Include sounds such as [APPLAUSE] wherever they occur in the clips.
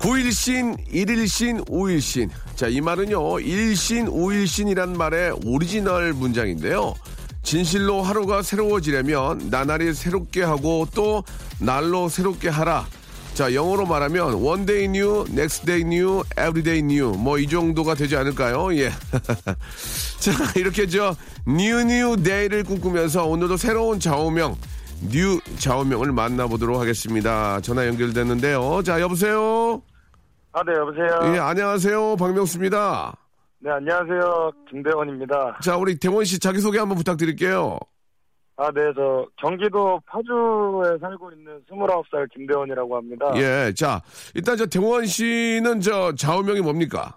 구일신일일신오일신 자, 이 말은요, 일신, 오일신이란 말의 오리지널 문장인데요. 진실로 하루가 새로워지려면 나날이 새롭게 하고 또 날로 새롭게 하라. 자, 영어로 말하면 one day new, next day new, every day new. 뭐 이 정도가 되지 않을까요? 예. [LAUGHS] 자, 이렇게 저 new new day를 꿈꾸면서 오늘도 새로운 좌우명 new 좌우명을 만나보도록 하겠습니다. 전화 연결됐는데요. 자, 여보세요? 아, 네, 여보세요. 예, 안녕하세요. 박명수입니다. 네, 안녕하세요. 김대원입니다. 자, 우리 대원 씨 자기소개 한번 부탁드릴게요. 아, 네, 저 경기도 파주에 살고 있는 29살 김대원이라고 합니다. 예, 자, 일단 저 대원 씨는 저 좌우명이 뭡니까?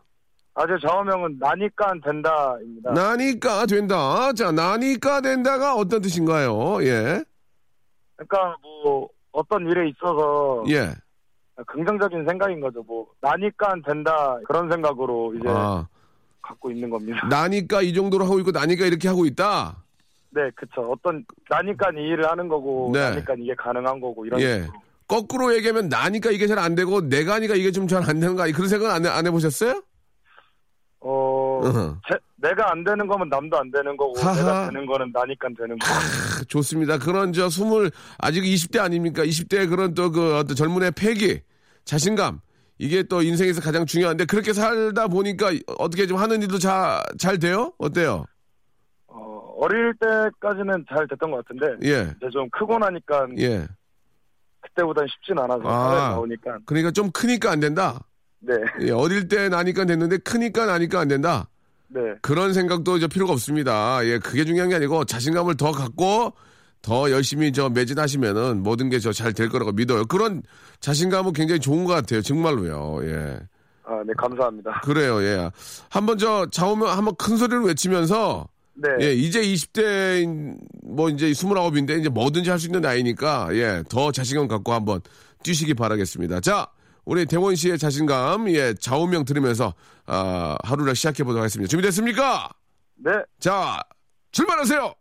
아, 제 좌우명은 나니까 된다입니다. 나니까 된다. 자, 나니까 된다가 어떤 뜻인가요? 예. 그러니까 뭐 어떤 일에 있어서 예. 긍정적인 생각인 거죠. 뭐 나니까 된다 그런 생각으로 이제 아, 갖고 있는 겁니다. [LAUGHS] 나니까 이 정도로 하고 있고 나니까 이렇게 하고 있다. 네, 그쵸. 어떤 나니까 이 일을 하는 거고 네. 나니까 이게 가능한 거고 이런 예. 식으로. 거꾸로 얘기하면 나니까 이게 잘 안 되고 내가 하니까 이게 좀 잘 안 되는 거 아니 그런 생각 안, 해- 안 해보셨어요? 어. 제- 내가 안 되는 거면 남도 안 되는 거고 하하. 내가 되는 거는 나니까 되는 거고. 크, 좋습니다. 그런 저 스물 아직 20대 아닙니까? 20대 그런 또 그 어떤 젊은의 패기, 자신감 이게 또 인생에서 가장 중요한데 그렇게 살다 보니까 어떻게 좀 하는 일도 잘 잘 돼요? 어때요? 어, 어릴 때까지는 잘 됐던 것 같은데 예, 이제 좀 크고 나니까 예. 그때보단 쉽진 않아서 아. 나오니까 그러니까 좀 크니까 안 된다. 네, 예, 어릴 때 나니까 됐는데 크니까 나니까 안 된다. 네, 그런 생각도 이제 필요가 없습니다. 예, 그게 중요한 게 아니고 자신감을 더 갖고 더 열심히 저 매진하시면은 모든 게 저 잘 될 거라고 믿어요. 그런 자신감은 굉장히 좋은 것 같아요. 정말로요. 예. 아, 네 감사합니다. 그래요, 예. 한번 저 좌우명 한번 큰 소리로 외치면서 네, 예, 이제 20대 뭐 이제 29인데 이제 뭐든지 할 수 있는 나이니까 예, 더 자신감 갖고 한번 뛰시기 바라겠습니다. 자, 우리 대원 씨의 자신감 예, 좌우명 들으면서 아, 하루를 시작해 보도록 하겠습니다. 준비됐습니까? 네, 자, 출발하세요.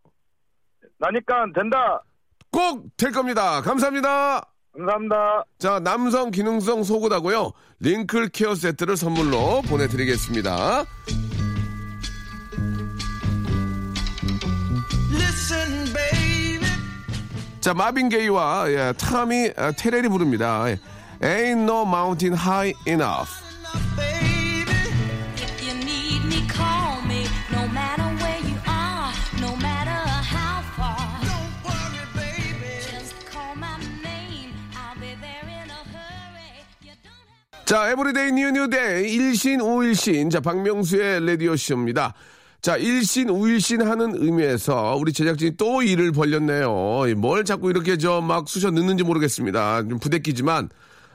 나니까 된다. 꼭 될 겁니다. 감사합니다. 감사합니다. 자, 남성 기능성 속옷하고요. 링클 케어 세트를 선물로 보내드리겠습니다. 자, 마빈 게이와 예, 타미 아, 테렐이 부릅니다. 예, Ain't no mountain high enough. 자, every day new new day 일신 우일신 자 박명수의 라디오 쇼입니다. 자, 일신 우일신 하는 의미에서 우리 제작진이 또 일을 벌렸네요. 뭘 자꾸 이렇게 저 막 쑤셔 넣는지 모르겠습니다. 좀 부대끼지만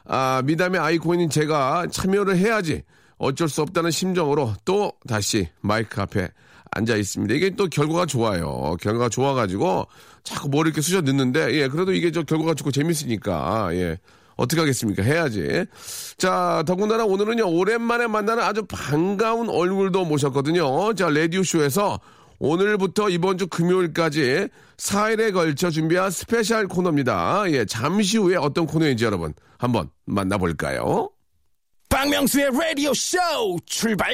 아, 미담의 아이콘인 제가 참여를 해야지 어쩔 수 없다는 심정으로 또 다시 마이크 앞에 앉아 있습니다. 이게 또 결과가 좋아요. 결과가 좋아가지고 자꾸 뭘 이렇게 쑤셔 넣는데 예, 그래도 이게 저 결과가 좋고 재밌으니까 예. 어떻게 하겠습니까? 해야지. 자, 더군다나 오늘은요, 오랜만에 만나는 아주 반가운 얼굴도 모셨거든요. 자, 라디오쇼에서 오늘부터 이번 주 금요일까지 4일에 걸쳐 준비한 special 코너입니다. 예, 잠시 후에 어떤 코너인지 여러분 한번 만나볼까요? 박명수의 라디오 쇼 출발!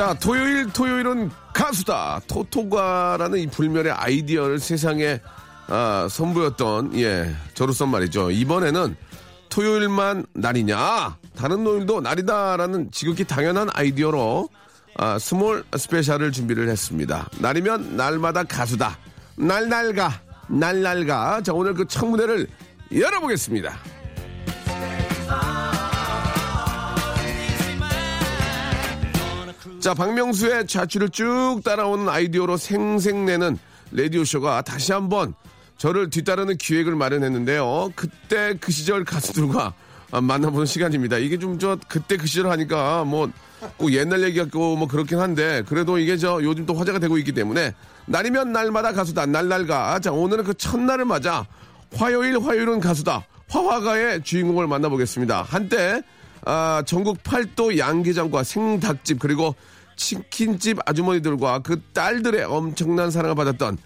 자, 토요일, 토요일은 가수다. 토토가라는 이 불멸의 아이디어를 세상에 아, 선보였던, 예, 저로서 말이죠. 이번에는 토요일만 날이냐? 다른 요일도 날이다라는 지극히 당연한 아이디어로 아, small special을 준비를 했습니다. 날이면 날마다 가수다. 날날가, 날날가. 자, 오늘 그 청문회를 열어보겠습니다. 자, 박명수의 자취를 쭉 따라오는 아이디어로 생생내는 라디오쇼가 다시 한번 저를 뒤따르는 기획을 마련했는데요. 그때 그 시절 가수들과 아, 만나보는 시간입니다. 이게 좀 저 그때 그 시절 하니까 뭐 꼭 옛날 얘기 같고 뭐 그렇긴 한데 그래도 이게 저 요즘 또 화제가 되고 있기 때문에 날이면 날마다 가수다 날날가 자 오늘은 그 첫날을 맞아 화요일 화요일은 가수다 화화가의 주인공을 만나보겠습니다. 한때 아, 전국 팔도 양계장과 생닭집 그리고 치킨집 아주머니들과 그 딸들의 엄청난 사랑을 받았던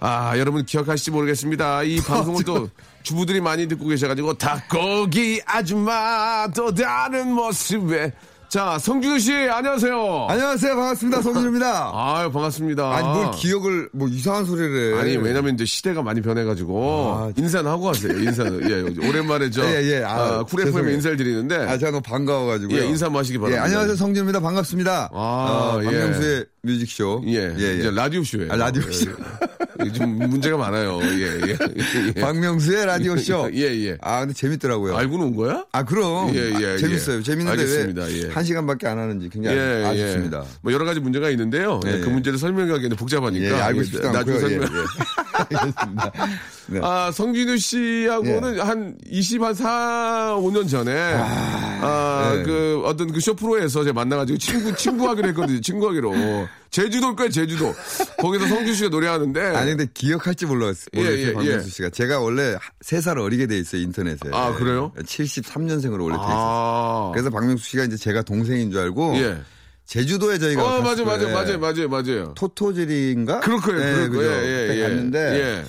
아 여러분 기억하실지 모르겠습니다. 이 [LAUGHS] 방송을 또 주부들이 많이 듣고 계셔가지고 닭고기 아줌마 또 다른 모습에 자 성진우 씨 안녕하세요. 안녕하세요. 반갑습니다. 성진우입니다. [LAUGHS] 아유 반갑습니다. 아니, 뭘 기억을, 뭐 이상한 소리를. 해. 아니 왜냐면 이제 시대가 많이 변해가지고 아, 인사는 하고 가세요. 인사는 예 오랜만에 저 [LAUGHS] 예, 예. 아, 아, 쿨 FM에 죄송해요. 인사를 드리는데 아, 제가 너무 반가워가지고요. 예, 인사 하시기 예, 바랍니다. 안녕하세요. 성준입니다. 반갑습니다. 아, 어, 예. 박명수의 뮤직쇼. 예, 이제 라디오 쇼예요. 아, 라디오 쇼. 예, 좀 문제가 많아요. 예, 예. 예. 박명수의 라디오쇼. [LAUGHS] 예, 예. 아, 근데 재밌더라고요. 알고는 온 거야? 아, 그럼. 예, 예, 아, 재밌어요. 예. 재밌는데 알겠습니다. 왜 예. 한 시간밖에 안 하는지 굉장히 아쉽습니다. 뭐 여러 가지 문제가 있는데요. 예, 예, 그 예. 문제를 설명하기에는 복잡하니까. 예, 알고 예, 싶지도 나중에. 예, 설명. 예. 알겠습니다. 네. 아, 성진우 씨하고는 한 20, 한 4, 5년 전에, 아, 네. 그, 어떤 그 쇼프로에서 제가 만나가지고 친구, 친구하기로 했거든요. 친구하기로. 제주도일 거예요, 제주도. 거기서 성진우 씨가 노래하는데. 아니 근데 기억할지 몰랐어요. 예, 예, 박명수 예. 씨가. 제가 원래 3살 어리게 돼 있어요, 인터넷에. 아, 그래요? 73년생으로 원래 돼 있었어요. 아. 그래서 박명수 씨가 이제 제가 동생인 줄 알고 예. 제주도에 저희가 어, 맞아요, 갔을 맞아요, 거예요. 맞아요, 맞아요, 맞아요. 토토질인가? 그럴 거예요, 네, 그럴. 거예요. 예, 그때 예. 갔는데 예.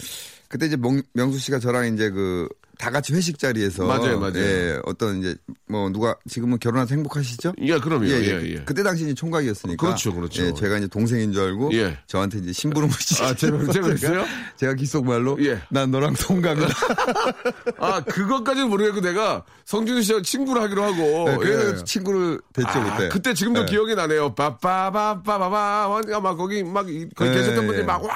그때 이제 명, 명수 씨가 저랑 이제 그 다 같이 회식 자리에서 맞아요, 맞아요. 예, 어떤 이제 뭐 누가 지금은 결혼해서 행복하시죠? 예, 그럼요. 예, 예. 그때 당시 이제 총각이었으니까. 그렇죠, 그렇죠. 예, 제가 이제 동생인 줄 알고 예. 저한테 이제 심부름을 [LAUGHS] 시키고 아, 제가- 제가 그랬어요? 제가 귓속말로 예. 난 너랑 동갑이다. [LAUGHS] 아, 그것까지는 모르겠고 내가 성준우 씨하고 친구를 하기로 하고. 네, 그래서 예. 친구를 됐죠 아, 그때. 그때 지금도 예. 기억이 나네요. 빠빠바빠바바. 막 거기 막 이- 거기 네. 계셨던 분들이 막 와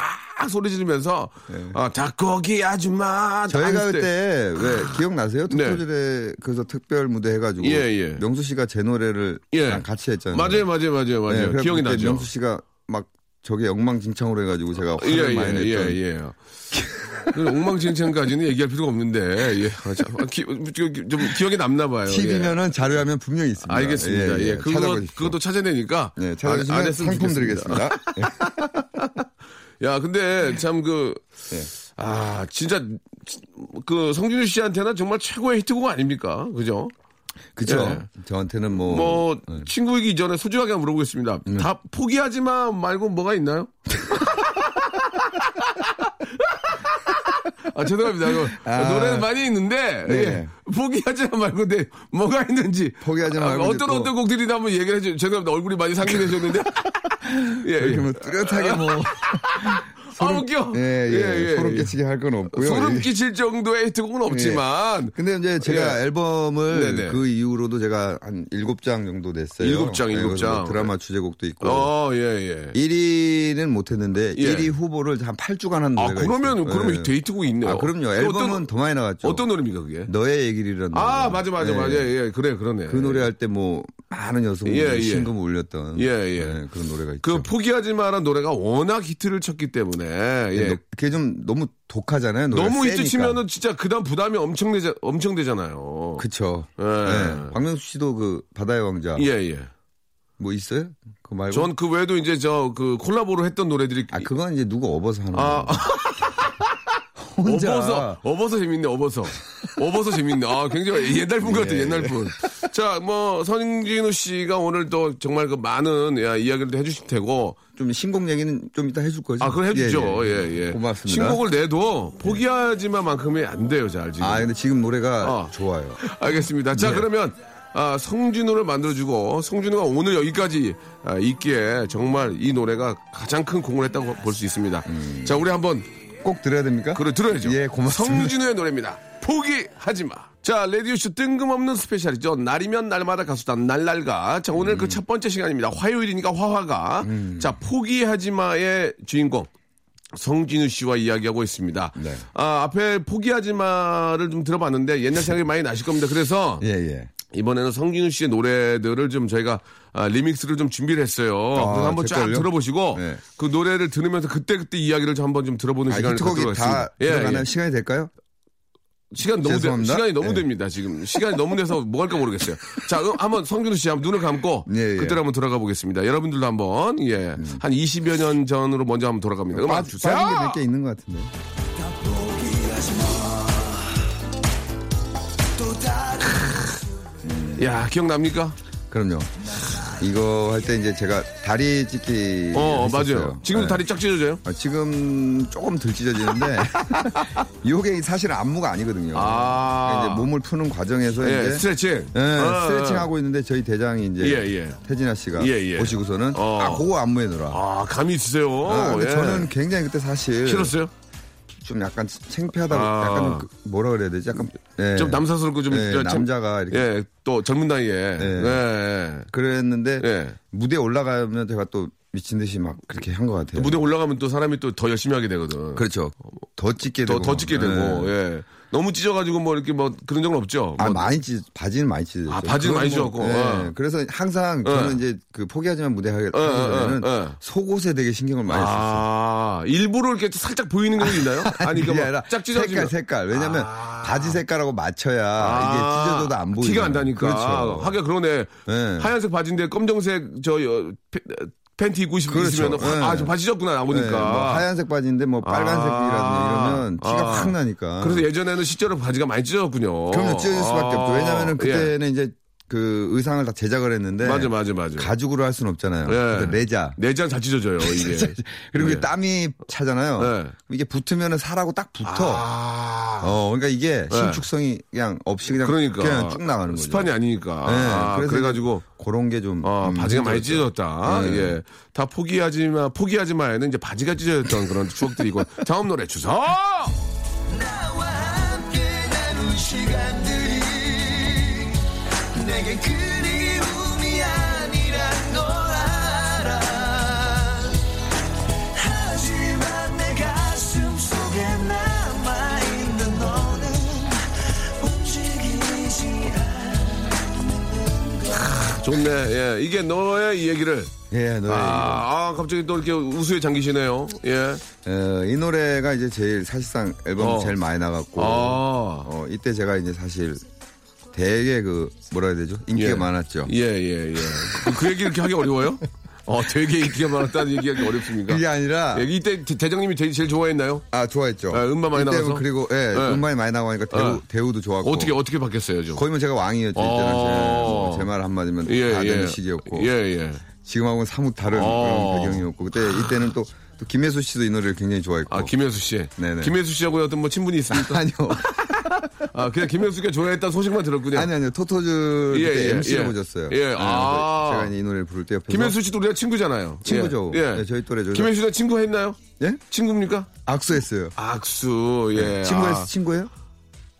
소리 지르면서 아, 닭고기 아줌마. 저희가. 그때 왜 기억나세요? 네. 토토질에 그래서 특별 무대 해가지고 예, 예. 명수 씨가 제 노래를 예. 랑 같이 했잖아요. 맞아요, 맞아요, 맞아요, 네, 맞아요. 그래서 기억이 나죠. 명수 씨가 막 저게 엉망진창으로 해가지고 제가 예, 화를 많이 예, 냈던. 예, 예. 그 엉망진창까지는 얘기할 필요가 없는데, 예. 아, 참, 아, 기, 좀 기억에 남나 봐요. 예. TV면은 자료하면 분명히 있습니다. 알겠습니다. 예, 그거, 찾아보십시오. 그것도 찾아내니까. 네, 안- 안 찾아주시면 했으면 상품. 드리겠습니다. [LAUGHS] 예. 야, 근데 참 그, 예. 아, 진짜 그 성준우 씨한테는 정말 최고의 히트곡 아닙니까? 그죠? 그쵸. 예. 저한테는 뭐. 뭐 네. 친구이기 전에 한번 물어보겠습니다. 다 포기하지 마 말고 뭐가 있나요? [LAUGHS] 아 죄송합니다. 그 아. 노래는 많이 있는데 네. 예. 포기하지 마 말고 네, 뭐가 있는지 포기하지 아, 말고 어떤 이제 또- 어떤 곡들이 한번 얘기를 해줘. 죄송합니다. 얼굴이 많이 상기되셨는데 [LAUGHS] 예, 이렇게 예. 뭐 뚜렷하게 뭐. 아 웃겨. 예, 예. 소름 끼치게 할 건 없고요. 소름 예. 끼칠 정도의 히트곡은 없지만 근데 이제 제가 예. 앨범을 네네. 그 이후로도 제가 한 일곱 장 정도 냈어요. 일곱 장, 일곱 그래서 뭐 장. 드라마 주제곡도 있고. 어, 예, 예. 1위는 못했는데 예. 1위 후보를 한 8주간 한 아, 노래가 그러면, 있어요. 그러면 예. 데이트곡이 있네요. 아, 그럼요. 또 앨범은 어떤, 더 많이 나갔죠. 어떤 노래입니까, 그게? 너의 얘기를이라는 아. 맞아, 맞아, 예. 맞아. 예, 그래, 그러네. 그 노래 할 때 뭐 많은 여성분들이 예, 예. 신금을 울렸던 예, 예. 그런 노래가 있죠. 그 포기하지 마란 노래가 워낙 히트를 쳤기 때문에 예. 너- 그게 좀 너무 독하잖아요. 너무 히트. 치면은 진짜 그다음 부담이 엄청 되자, 엄청 되잖아요. 그쵸. 예. 예. 박명수 씨도 그 바다의 왕자 예, 예. 뭐 있어요? 그거 말고. 전 그 외에도 이제 저 그 콜라보로 했던 노래들이 아 그건 이제 누구 업어서 하는 아, 거. [LAUGHS] 혼자. 업어서, 업어서 재밌네, 업어서. 업어서 재밌네. 아, 굉장히 옛날 분 같아, 예, 옛날 분. 자, 뭐, 선진우 씨가 오늘 또 정말 그 많은 야, 이야기를 또 해주실 테고, 좀 신곡 얘기는 좀 이따 해줄 거죠. 아, 그걸 해주죠. 예, 예. 고맙습니다. 신곡을 내도 포기하지만만큼이 안 돼요, 잘 지금. 아 근데 지금 노래가 어. 좋아요. 알겠습니다. 자, 그러면, 아, 성진우를 만들어주고, 성진우가 오늘 여기까지 아, 있기에 정말 이 노래가 가장 큰 공을 했다고 볼 수 있습니다. 자, 우리 한번, 꼭 들어야 됩니까? 그래, 들어야죠. 예, 고맙습니다. 성진우의 노래입니다. 포기하지 마. 자, 라디오쇼 뜬금없는 special이죠. 날이면 날마다 가수다. 날날가. 자, 오늘 음. 그첫 번째 시간입니다. 화요일이니까 화화가. 자, 포기하지 마의 주인공. 성진우 씨와 이야기하고 있습니다. 네. 아, 앞에 포기하지 마를 좀 들어봤는데 옛날 생각이 많이 나실 겁니다. 그래서 예 예. 이번에는 성진우 씨의 노래들을 좀 저희가 아, remix를 좀 준비를 했어요. 그래서 한번 쫙? 들어보시고 네. 그 노래를 들으면서 그때 그때 이야기를 좀 한번 좀 들어보는 아, 시간을 갖도록 다 하겠습니다. 예, 예. 시간이 될까요? 시간 너무 돼. 시간이 너무 예. 됩니다. 지금 시간이 너무 돼서 뭐 할까 모르겠어요. 자, 그럼 한번 성준우 씨 한번 눈을 감고 [LAUGHS] 예, 예. 그때로 한번 돌아가 보겠습니다. 여러분들도 한번 예. 한 20여 년 전으로 먼저 한번 돌아갑니다. 음악 빠- 주세요. 빠진 게몇 개 있는 것 같은데. 야, 기억납니까? 그럼요. 이거 할 때 이제 제가 다리 찢기. 어, 했었어요. 맞아요. 지금도 네. 다리 쫙 찢어져요? 아, 지금 조금 덜 찢어지는데 [LAUGHS] 이게 사실 안무가 아니거든요. 아. 이제 몸을 푸는 과정에서 예, 이제 스트레칭. 예, 아, 스트레칭 하고 있는데 저희 대장이 이제 예, 예. 태진아 씨가 예, 예. 보시고서는 어. 아 그거 안무에 넣어라. 아, 감이 있으세요. 아, 예. 저는 굉장히 그때 사실 싫었어요? 좀 약간 창피하다고 아. 약간 그 뭐라 그래야 되지? 약간 예. 좀 남사스럽고 좀 예, 저- 참- 남자가 이렇게 예, 또 젊은 나이에. 예. 예. 그랬는데 예. 무대에 올라가면 제가 또 미친 듯이 막 그렇게 한 것 같아요. 무대 올라가면 또 사람이 또 더 열심히 하게 되거든. 그렇죠. 더 찢게 더, 되고 더 찍게 되고, 예. 너무 찢어가지고 뭐 이렇게 뭐 그런 적은 없죠. 아 뭐 많이 찢 바지는 많이 찢었죠. 아, 바지는 많이 찢었고, 예. 어. 그래서 항상 어. 저는 이제 그 포기하지만 무대 하기 전에는 어. 속옷에 되게 신경을 많이 썼어요. 아, 일부러 이렇게 살짝 보이는 경우 있나요? [LAUGHS] 아니, 그게 그러니까 아니라 뭐쫙 찢어지면. 색깔 색깔 왜냐면 아. 바지 색깔하고 맞춰야 아, 이게 찢어져도 안 보이죠. 티가 안 나니까. 그렇죠. 하긴 그러네. 네. 하얀색 바지인데 검정색 저 어, 팬- 팬티 입고 있- 그렇죠. 네. 아, 저 바지 졌구나 나오니까. 네, 뭐 하얀색 바지인데 뭐 빨간색이라든지 아. 이러면 티가 아. 확 나니까. 그래서 예전에는 실제로 바지가 많이 찢어졌군요. 그럼요 찢어질 수밖에 아. 없죠. 왜냐면은 예. 그때는 이제 그 의상을 다 제작을 했는데 맞아, 맞아, 맞아. 가죽으로 할 수는 없잖아요. 예. 그래서 레자 내장 다 찢어져요, 이게. [LAUGHS] 그리고 예. 이게 땀이 차잖아요. 네. 이게 붙으면은 살하고 딱 붙어. 아. 어, 그러니까 이게 네. 신축성이 그냥 없이 그냥 그러니까. 그냥 쭉 나가는 거죠. 스판이 아니니까. 네, 아, 그래서 그래가지고. 그런 게좀 어, 음, 바지가 많이. 찢어졌다. 네. 예. 다 포기하지마, 포기하지마에는 이제 바지가 찢어졌던 그런 추억들이 있고. 다음 노래 주 소! 좋네. 예. 이게 너의 이 얘기를. 예, 노래. 아, 아, 갑자기 또 이렇게 우수에 잠기시네요. 예. 어, 이 노래가 이제 제일 사실상 앨범 어. 제일 많이 나갔고 아. 어, 이때 제가 이제 사실 되게 그 뭐라 해야 되죠? 인기가 예. 많았죠. 예, 예, 예. 그, 그 얘기 이렇게 하기 어려워요? 어, 되게 인기가 많았다는 얘기하기 어렵습니까? 그게 아니라 예, 이때 대- 대장님이 제일, 제일 좋아했나요? 아 좋아했죠. 아, 음반 많이 나가서? 그리고 예, 예. 음반이 많이 나가니까 대우 어. 대우도 좋았고 어떻게, 어떻게 바뀌었어요, 좀? 거의 뭐 제가 왕이었죠. 어. 이때는 제말 한마디면 예, 다 되는 예. 시기였고 예, 예. 지금하고는 사뭇 다른 어. 배경이었고 그때 이때는 또, 또 김혜수 씨도 이 노래를 굉장히 좋아했고 아, 김혜수 씨. 네네. 김혜수 씨하고 어떤 뭐 친분이 있습니까? [LAUGHS] 아니요 [LAUGHS] 아, 그냥 김혜수 씨가 좋아했다는 소식만 들었군요. 아니 아니요 토토즈 예, 예, MC를 예. 보셨어요. 예, 네, 아. 제가 이제 이 노래를 부를 때 옆에서 김혜수 씨도 우리가 친구잖아요. 친구죠. 예. 예. 네, 저희 또래죠. 김혜수 씨랑 친구 했나요? 예? 친구입니까? 악수했어요. 악수, 예. 친구예요? 아, 친구예요?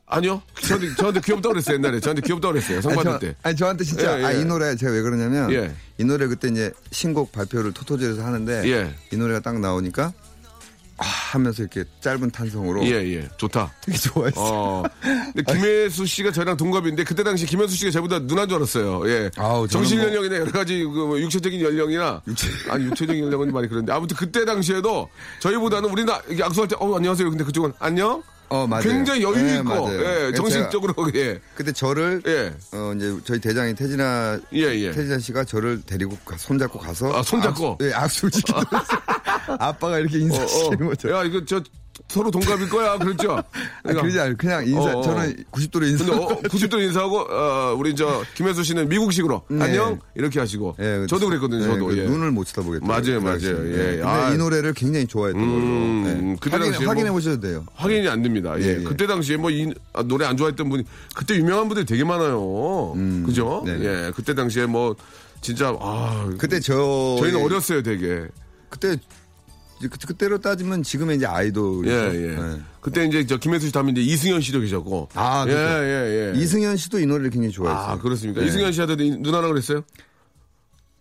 아니요. 저한테, 저한테 귀엽다고 그랬어요, 옛날에. 저한테 귀엽다고 그랬어요. 성 아니, 받을 저, 때. 아니 저한테 진짜 예, 예. 아, 이 노래 제가 왜 그러냐면 예. 이 노래 그때 이제 신곡 발표를 토토즈에서 하는데 예. 이 노래가 딱 나오니까 아 하면서 이렇게 짧은 탄성으로 예, 예. 좋다. 되게 좋아했어요. 어. 근데 김혜수 씨가 저랑 동갑인데 그때 당시 김혜수 씨가 저보다 누나인 줄 알았어요. 예. 아우, 정신 뭐- 연령이나 여러 가지 그 뭐 육체적인 연령이나 아니 육체적인 연령은 말이 그런데 아무튼 그때 당시에도 저희보다는 이게 악수할 때 어 안녕하세요. 근데 그쪽은 안녕. 어, 맞아요. 굉장히 여유 예, 있고. 예, 그래서 정신적으로 예. 그때 저를 예. 어 이제 저희 대장이 태진아 예, 예. 태진아 씨가 저를 데리고 가- 손잡고 가서 아, 손잡고? 악수, 예, 악수를 [LAUGHS] 시키고 아빠가 이렇게 어, 인사시키는 어. 거죠. 야 이거 저 서로 동갑일 거야. 그랬죠. 아, 그러니까 그러지 않아요. 그냥 인사 어, 어. 저는 90도로 인사. 근데 어, 90도 인사하고 어, 우리 저 김혜수 씨는 미국식으로 네. 안녕 이렇게 하시고 예, 저도 그랬거든요. 예, 저도 그 예. 눈을 못 쳐다보겠다. 맞아요, 맞아요. 예. 아. 이 노래를 굉장히 좋아했던 음, 걸로. 예. 그때 확인, 당시에 확인해 뭐- 보셔도 돼요. 확인이 안 됩니다. 예. 예, 예. 그때 당시에 뭐이 노래 안 좋아했던 분이 그때 유명한 분들이 되게 많아요. 그죠? 네네. 예. 그때 당시에 뭐 진짜 아 그때 저 저희는 어렸어요, 되게. 그때 그- 그때로 따지면 지금의 이제 아이돌. 예, 예. 그때 이제 저 김혜수 씨 다음에 이제 이승현 씨도 계셨고. 아, 예, 그렇죠. 예, 예. 이승현 씨도 이 노래를 굉장히 좋아했어요. 아, 그렇습니까? 네. 이승현 씨한테도 이- 누나라 그랬어요?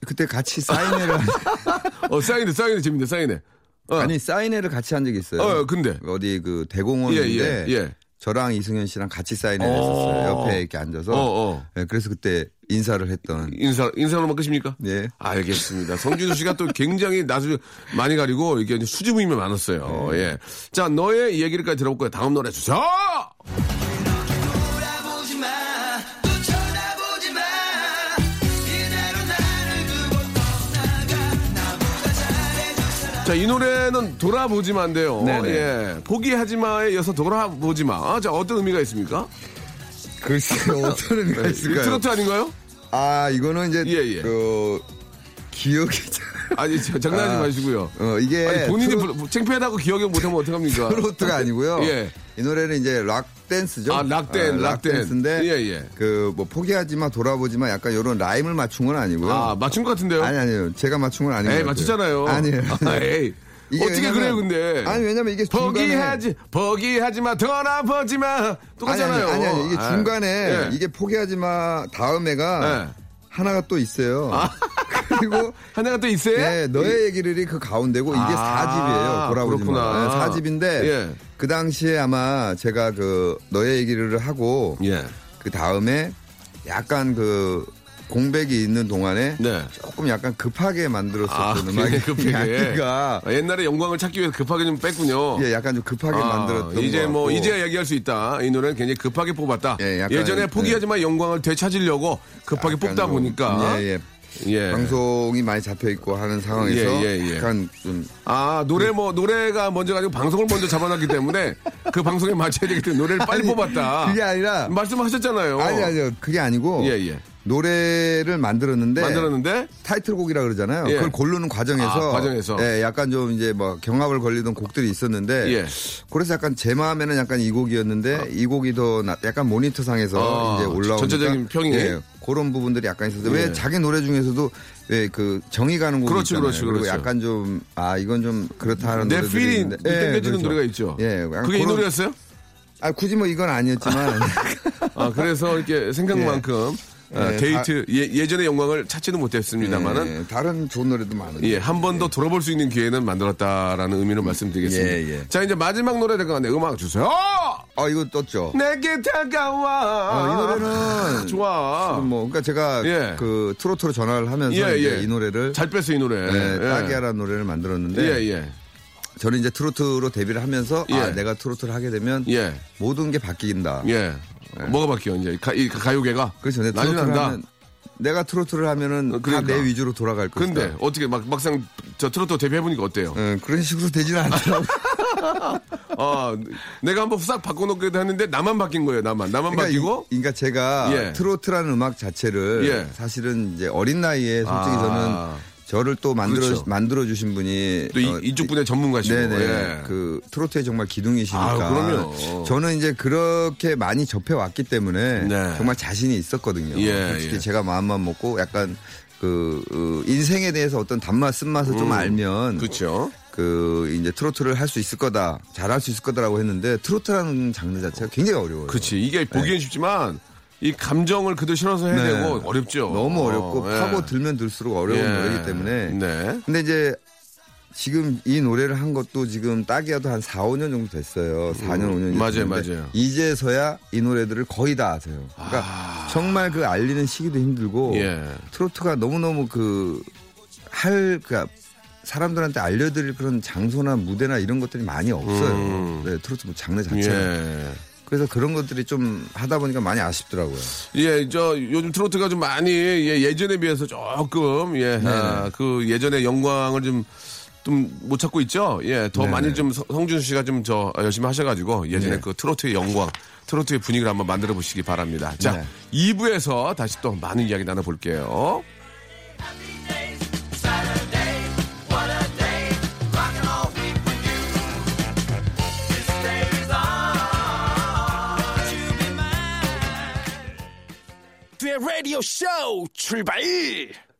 그때 같이 사인회를 [LAUGHS] 어, 사인회, 사인회 재밌네, 사인회. 어. 아니 사인회를 같이 한 적이 있어요. 어, 근데. 어디 그 예, 대공원인데 예, 예. 저랑 이승현 씨랑 같이 사인을 어. 했었어요. 옆에 이렇게 앉아서. 어, 어. 네, 그래서 그때 인사를 했던. 인사, 인사로만 끝입니까? 네. 알겠습니다. 성진우 씨가 또 굉장히 낯을 많이 가리고 이게 수줍음이 많았어요. 네. 예. 자, 너의 얘기를까지 들어볼 거예요. 다음 노래 주세요! 자, 이 노래는 돌아보지 마인데요. 네네. 예. 포기하지 마에 이어서 돌아보지 마. 아, 자, 어떤 의미가 있습니까? 글쎄요, [LAUGHS] 어떤 의미가 이 있을까요? 트로트 아닌가요? 아, 이거는 이제, 예, 예. 그, 기억이 잘. 아니, 저, 장난하지 아, 마시고요. 어, 이게. 아니, 본인이 트로- 불- 창피하다고 기억을 못하면 어떡합니까? 트로트가 아니고요. 예. 이 노래는 이제 락 댄스죠. 아, 락댄, 락댄. 락댄스인데 예, 예. 그뭐 포기하지 마 돌아보지 마 약간 이런 rhyme을 맞춘 건 아니고요. 아, 맞춘 것 같은데요? 아니 아니요. 제가 맞춘 건 아니에요. 에이, 맞췄잖아요. 아니에요. 아, 에이. 어떻게 왜냐면- 그래요, 근데? 아니 왜냐면 이게 포기하지, 포기하지 마, 돌아보지 마. 아니, 똑같잖아요. 아니, 아니, 아니, 이게 아, 중간에 예. 이게 포기하지 마 다음에가 예. 하나가 또 있어요. 그리고 하나가 또 있어요? 네, 너의 얘기를이 그 가운데고 이게 아, 4집이에요. 돌아보지 그렇구나. 마. 네, 4집인데 예. 그 당시에 아마 제가 그 너의 얘기를 하고 예. 그 다음에 약간 그 공백이 있는 동안에 네. 조금 약간 급하게 아, 만들었었던 굉장히 음악이 급하게. 아닌가. 아, 옛날에 영광을 찾기 위해서 급하게 좀 뺐군요. 예, 약간 좀 급하게 아, 만들었던 이제 것뭐 같고. 이제 얘기할 수 있다. 이 노래는 굉장히 급하게 뽑았다. 예, 약간, 전에 포기하지만 영광을 되찾으려고 급하게 뽑다 좀, 보니까 예, 예. 예. 방송이 많이 잡혀 있고 하는 상황에서 예, 예, 예. 약간 좀 아 노래 뭐 노래가 먼저 가지고 방송을 먼저 잡아놨기 때문에 그 방송에 맞춰야 되기 때문에 노래를 빨리 아니, 뽑았다. 그게 아니라 말씀하셨잖아요. 아니 아니요 그게 아니고 예, 예. 노래를 만들었는데 만들었는데 타이틀곡이라 그러잖아요. 예. 그걸 고르는 과정에서 아, 과정에서. 예, 약간 좀 이제 뭐 경합을 걸리던 곡들이 있었는데 예. 그래서 약간 제 마음에는 약간 이 곡이었는데 이 곡이 더 나- 약간 모니터상에서 아, 이제 올라오니까 전체적인 평이? 예, 그런 부분들이 약간 있어서 예. 왜 자기 노래 중에서도 왜 그 정이 가는 곡이 그렇죠, 있잖아요. 그렇죠, 그렇죠. 약간 좀 아 이건 좀 그렇다 하는 내 필이 있는데. 땡겨지는 그렇죠. 노래가 있죠. 예, 그게 이 노래였어요? 아 굳이 뭐 이건 아니었지만 [LAUGHS] 아, 그래서 이렇게 생각만큼 아, [LAUGHS] 예, 데이트 예, 전의 영광을 찾지는 못했습니다만은 예, 다른 좋은 노래도 많은데. 예, 한 번 더 돌아볼 수 있는 기회는 만들었다라는 의미로 말씀드리겠습니다. 예, 예. 자, 이제 마지막 노래 될 것 같네요. 음악 주세요. 아 이거 떴죠. 내게 다가와. 어, 이 노래는 좋아. 뭐 그러니까 제가 예. 그 트로트로 전화를 하면서 예, 예. 이 노래를 잘 뺐어, 이 노래. 네, 예. 따기야라는 노래를 만들었는데 예, 예. 저는 이제 트로트로 데뷔를 하면서 예. 아 내가 트로트를 하게 되면 예. 모든 게 바뀐다. 예. 뭐가 바뀌어, 이제. 가, 이 가요계가. 그렇죠. 내 난리 트로트를 난다. 하면 내가 트로트를 하면은 어, 다 그러니까. 내 위주로 돌아갈 것이다. 근데 어떻게 막, 막상 저 트로트 데뷔해 보니까 어때요? 예, 그런 식으로 되지는 않더라고. [LAUGHS] 아, 내가 한번 싹 바꿔놓기도 했는데 나만 바뀐 거예요, 나만. 나만 그러니까, 바뀌고. 이, 그러니까 제가 예. 트로트라는 음악 자체를 예. 사실은 이제 어린 나이에 솔직히 아. 저는 저를 또 만들어 그렇죠. 만들어 주신 분이 또 이, 어, 이쪽 분의 전문가시고. 네네. 예. 그 트로트의 정말 기둥이시니까. 아, 그럼요. 저는 이제 그렇게 많이 접해 왔기 때문에 네. 정말 자신이 있었거든요. 예, 솔직히 예. 제가 마음만 먹고 약간 그 어, 인생에 대해서 어떤 단맛 쓴맛을 좀 알면 그렇죠. 그 이제 트로트를 할 수 있을 거다, 잘할 수 있을 거다라고 했는데 트로트라는 장르 자체가 굉장히 어려워요. 그렇지. 이게 보기엔 쉽지만 이 감정을 그대로 실어서 해야 네. 되고 어렵죠. 너무 어렵고 어, 예. 파고 들면 들수록 어려운 예. 노래이기 때문에. 네. 근데 이제 지금 이 노래를 한 것도 지금 따기야도 한 4, 5년 정도 됐어요. 4년, 5년. 음, 맞아요, 맞아요. 이제서야 이 노래들을 거의 다 아세요. 그러니까 정말 그 알리는 시기도 힘들고 예. 트로트가 너무너무 그 할, 그니까 사람들한테 알려드릴 그런 장소나 무대나 이런 것들이 많이 없어요. 음. 네, 트로트 장르 자체가. 예. 그래서 그런 것들이 좀 하다 보니까 많이 아쉽더라고요. 예, 저 요즘 트로트가 좀 많이 예, 예전에 비해서 조금 예, 네. 아, 그 예전의 영광을 좀 좀 못 찾고 있죠. 예, 더 네네. 많이 좀 성- 성준 씨가 좀 저 열심히 하셔가지고 예전에 네. 그 트로트의 영광, 트로트의 분위기를 한번 만들어 보시기 바랍니다. 자, 네. 2부에서 다시 또 많은 이야기 나눠 볼게요. 의 라디오 쇼 출발!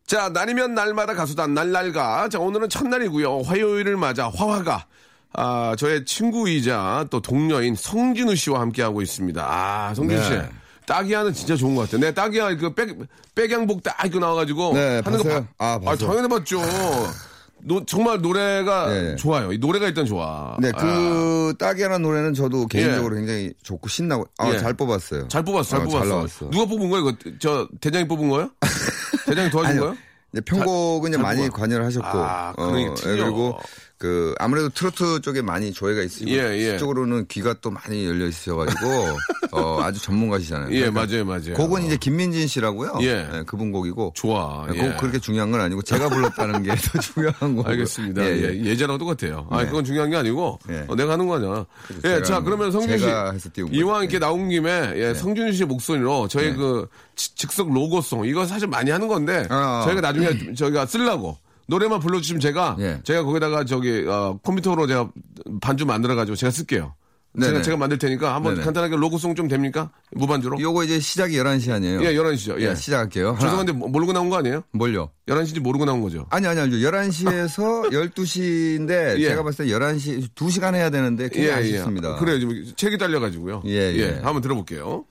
자, 날이면 날마다 가수다, 날날가. 자, 오늘은 첫날이고요. 화요일을 맞아 화화가. 아, 저의 친구이자 또 동료인 성진우 씨와 함께하고 있습니다. 아, 성진우 씨. 네. 딱이야는 진짜 좋은 것 같아요. 네 딱이야 그 백, 백양복 딱 입고 나와가지고. 네, 하는 거 봤어요? 봐. 아, 봤어요. 당연히 봤죠. [LAUGHS] 노- 정말 노래가 네. 좋아요. 이 노래가 일단 좋아. 네, 아, 그 딱이야라는 노래는 저도 개인적으로 굉장히 좋고 신나고 아, 예. 잘 뽑았어요. 잘 뽑았어, 잘 어, 뽑았어. 나왔어. 누가 뽑은 거예요? 이거 저 대장이 뽑은 거예요? [LAUGHS] 대장이 도와준. 거예요? 편곡은 잘 많이 뽑아. 관여를 하셨고, 아, 어, 틀려. 그리고 그 아무래도 트로트 쪽에 많이 조예가 있으시고 예, 예. 그쪽으로는 귀가 또 많이 열려 있으셔가지고 [LAUGHS] 어, 아주 전문가시잖아요. 예, 그러니까 맞아요, 맞아요. 곡은 이제 김민진 씨라고요. 예. 네, 그분 곡이고. 좋아. 네, 예. 곡 그렇게 중요한 건 아니고 제가 불렀다는 게 더 중요한 거고. 알겠습니다. 예, 예. 전하고 똑같아요. 아, 네. 그건 중요한 게 아니고 네. 어, 내가 하는 거냐. 예, 자 그러면 성준 씨 이왕. 이렇게 나온 김에 예, 성준 씨의 목소리로 저희 네. 그 지- 즉석 로고송 이거 사실 많이 하는 건데 아. 저희가 나중에 저희가 쓰려고 노래만 불러주시면 제가 예. 제가 거기다가 저기 어, 컴퓨터로 제가 반주 만들어가지고 제가 쓸게요. 제가, 네네. 제가 만들 테니까 한번 네네. 간단하게 로고송 좀 됩니까? 무반주로? 요거 이제 시작이 11시 아니에요? 예, 11시죠. 예. 예, 시작할게요. 하나. 죄송한데 모- 모르고 나온 거 아니에요? 뭘요? 11시인지 모르고 나온 거죠? 아니, 아니, 아니죠. 11시에서 12시인데, [LAUGHS] 예. 제가 봤을 때 11시, 2시간 해야 되는데, 굉장히 아쉽습니다. 그래요. 지금 책이 딸려가지고요. 예, 예. 한번 들어볼게요.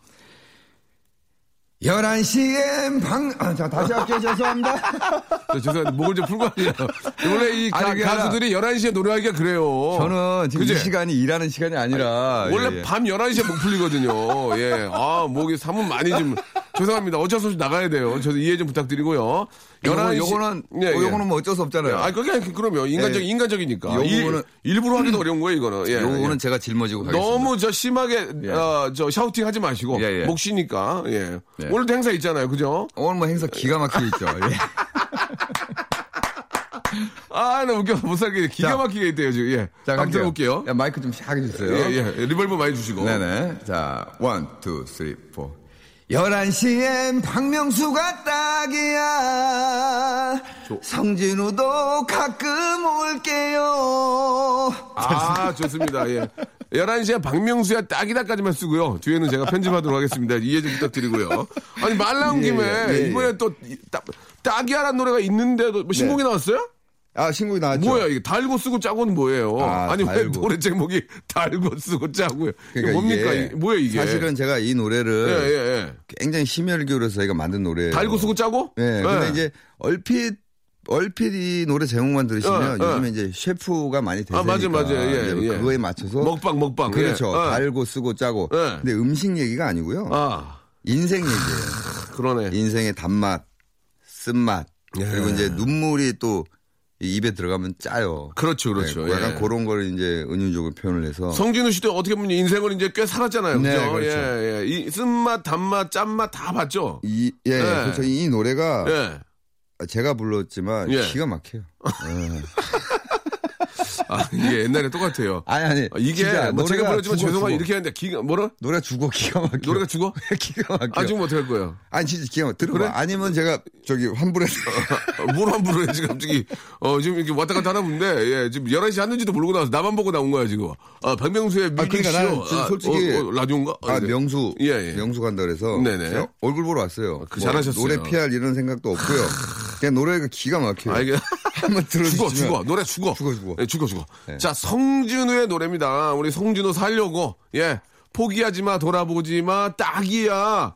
11시엔 방, 아, 자, 다시 할게요. 죄송합니다. [LAUGHS] 저 죄송한데 목을 좀 풀고 하세요. 원래 이 가, 아니, 그게 아니라- 수들이 11시에 노래하기가 그래요. 저는 지금 그지? 이 시간이 일하는 시간이 아니라. 원래 예, 예. 밤 11시에 목 풀리거든요. 예. 아, 목이 사문 많이 좀. 죄송합니다. 어쩔 수 없이 나가야 돼요. 저도 이해 좀 부탁드리고요. 11시. 요거, 요거는, 예, 예. 요거는 뭐 어쩔 수 없잖아요. 아, 그게 그러면 인간적, 예. 인간적이니까. 요 일, 일부러 하기도 어려운 거예요, 이거는. 예. 요거는 예. 제가 짊어지고 가겠습니다. 너무 저 심하게 어, 저 shouting 하지 마시고 예, 예. 목 쉬니까 예. 네. 오늘도 행사 있잖아요, 그죠? 오늘 뭐 행사 기가 막히게 있죠. 예. [LAUGHS] 아, 나 웃겨 못 살게 기가 자. 막히게 있대요 지금. 예. 자, 한번 갈게요. 들어볼게요. 야, 마이크 좀 샥 해주세요. 예, 예. reverb 많이 주시고. 네네. 자, one, two, three, four. 11시엔 박명수가 딱이야. 성진우도 가끔 올게요. 아, 좋습니다. 예. 11시에 박명수야 딱이다까지만 쓰고요. 뒤에는 제가 편집하도록 하겠습니다. 이해 좀 부탁드리고요. 아니, 말 나온 예, 김에 예, 예, 이번에 또 이- 딱- 딱이야라는 노래가 있는데도 뭐 신곡이 네. 나왔어요? 아, 신곡이 나왔죠. 뭐야, 이게 달고 쓰고 짜고는 뭐예요? 아, 아, 니왜. 노래 제목이 [LAUGHS] 달고 쓰고 짜고요? 이게 그러니까 뭡니까? 이게 이게 뭐예요, 이게? 사실은 제가 이 예, 노래를 예, 예. 굉장히 심혈을 기울여서 저희가 만든 노래예요. 달고 쓰고 짜고? 네. 예. 근데 이제 얼핏 얼핏 이 노래 제목만 들으시면 어, 어. 요즘에 이제 셰프가 많이 되니까 아, 맞아요, 맞아요. 예, 예. 그거에 맞춰서 먹방, 먹방. 그렇죠. 예. 어. 달고 쓰고 짜고. 예. 근데 음식 얘기가 아니고요. 아, 인생 얘기예요. 그러네. 인생의 단맛, 쓴맛, 예. 그리고 이제 눈물이 또이 입에 들어가면 짜요. 그렇죠, 그렇죠. 네, 약간 예. 그런 걸 이제 은유적으로 표현을 해서 성진우 씨도 어떻게 보면 인생을 이제 꽤 살았잖아요. 네, 그죠? 그렇죠. 예, 예. 이 쓴맛, 단맛, 짠맛 다 봤죠? 이, 예, 네. 그렇죠. 이 노래가 예. 제가 불렀지만 예. 기가 막혀요. 예. 아, 이게 옛날에 똑같아요. 아니 아니 아, 이게 뭐 제가 죄송하 죽어. 이렇게 하는데 기가 뭐라? 노래가 죽어 기가 막혀. 노래가 죽어? [LAUGHS] 기가 막혀. 아, 죽으면 어떡할 거예요? 아니 진짜 기가 막혀. 들어봐. 그래? 아니면 제가 저기 환불해서 어, 뭘 함부로 해, 지금 갑자기. 어, 지금 이렇게 왔다 갔다 하나 본데, 예, 지금 11시 했는지도 모르고 나와서 나만 보고 나온 거야, 지금. 아, 박명수의 뮤직쇼. 그러니까 나는 지금 솔직히 어, 어, 라디오인가? 아 네. 명수 예, 예. 명수 간다 그래서 네네. 얼굴 보러 왔어요. 그 잘하셨어요. 노래 피할 이런 생각도 없고요. 그냥 노래가 기가 막혀요. 아, 이게. 한번 들어주시면 죽어, 죽어. 노래 죽어. 죽어, 죽어. 예, 죽어, 죽어. 네. 자, 성준우의 노래입니다. 우리 성준우 살려고, 예. 포기하지 마, 돌아보지 마, 딱이야.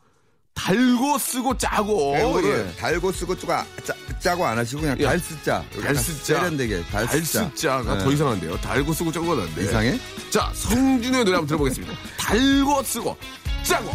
달고 쓰고 짜고. 이거를 예. 달고 쓰고 쪼가 짜, 짜고 안 하시고 그냥 예. 달쓰자. 달쓰자. 세련되게 달쓰자. 달쓰자가 네. 더 이상한데요. 달고 쓰고 짜고가 난데. 이상해? 자, 성준우의 노래 한번 들어보겠습니다. [LAUGHS] 달고 쓰고 짜고.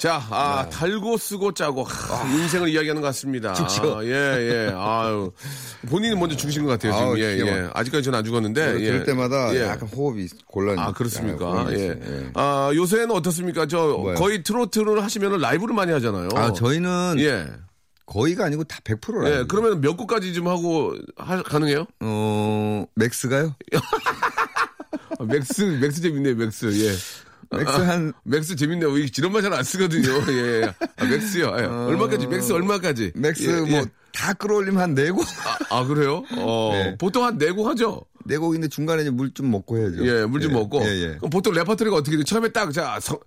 자, 아, 네. 달고 쓰고 짜고 하, 인생을 이야기하는 것 같습니다. 아, 예, 예. 아유. 본인이 먼저 죽으신 것 같아요, 지금. 아우, 예, 예. 아직까지 저는 안 죽었는데. 예. 들을 때마다 예. 약간 호흡이 곤란이 아, 그렇습니까? 곤란이 예. 예. 아, 요새는 어떻습니까? 저 뭐요? 거의 트로트를 하시면 라이브를 많이 하잖아요. 아 저희는 예. 거의가 아니고 다 100%라. 예. 그러면 몇 곡까지 좀 하고 하- 가능해요? 어 맥스가요? 아, [LAUGHS] max, max 재밌네요, max. 예. max 한 max 재밌네요. 이 지런 말 잘 안 쓰거든요. 예. 아, max요. 예. 얼마까지? max 얼마까지? max 예, 예. 뭐다 끌어올리면 한네 곡. 아, 아, 그래요? 어, 네. 보통 한네곡 하죠? 네 곡인데 중간에 물 좀 먹고 해야죠. 예, 물좀 먹고. 예, 예. 그럼 보통 레퍼토리가 어떻게 돼? 처음에 딱, 자, 성,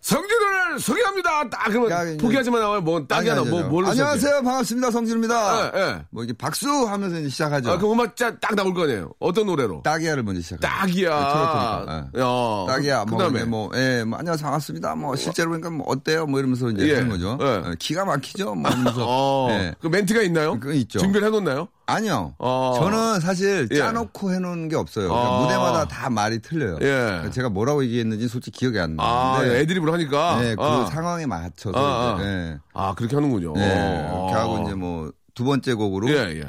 성진우를 소개합니다. 딱 그러면 야, 포기하지 마 나와요. 뭐 딱이야 아니, 뭐. 뭘로? 안녕하세요. 반갑습니다. 성진우입니다. 예, 예. 뭐 이렇게 박수 하면서 이제 시작하죠. 아, 그 음악 짜- 딱 나올 거 아니에요. 어떤 노래로? 딱이야를 먼저 시작하죠. 딱이야. 트로트니까. 예. 야. 딱이야. 뭐, 그다음에 뭐, 예, 뭐, 안녕하세요. 반갑습니다. 뭐, 실제로 보니까 뭐, 어때요? 뭐 이러면서 이제 예. 하는 거죠. 예. 예, 기가 막히죠? 뭐 이러면서. 어. 예. 그 멘트가 있나요? 그거 있죠. 준비를 해 놓나요? 아니요. 어. 저는 사실 예. 짜놓고 해놓은 게 없어요. 그러니까 아. 무대마다 다 말이 틀려요. 예. 제가 뭐라고 얘기했는지 솔직히 기억이 안 아, 나는데. 애드립으로 하니까. 네, 그 아. 상황에 맞춰서. 아, 아. 예. 아, 그렇게 하는군요. 네, 어. 이렇게 하고 이제 뭐 두 번째 곡으로 예, 예.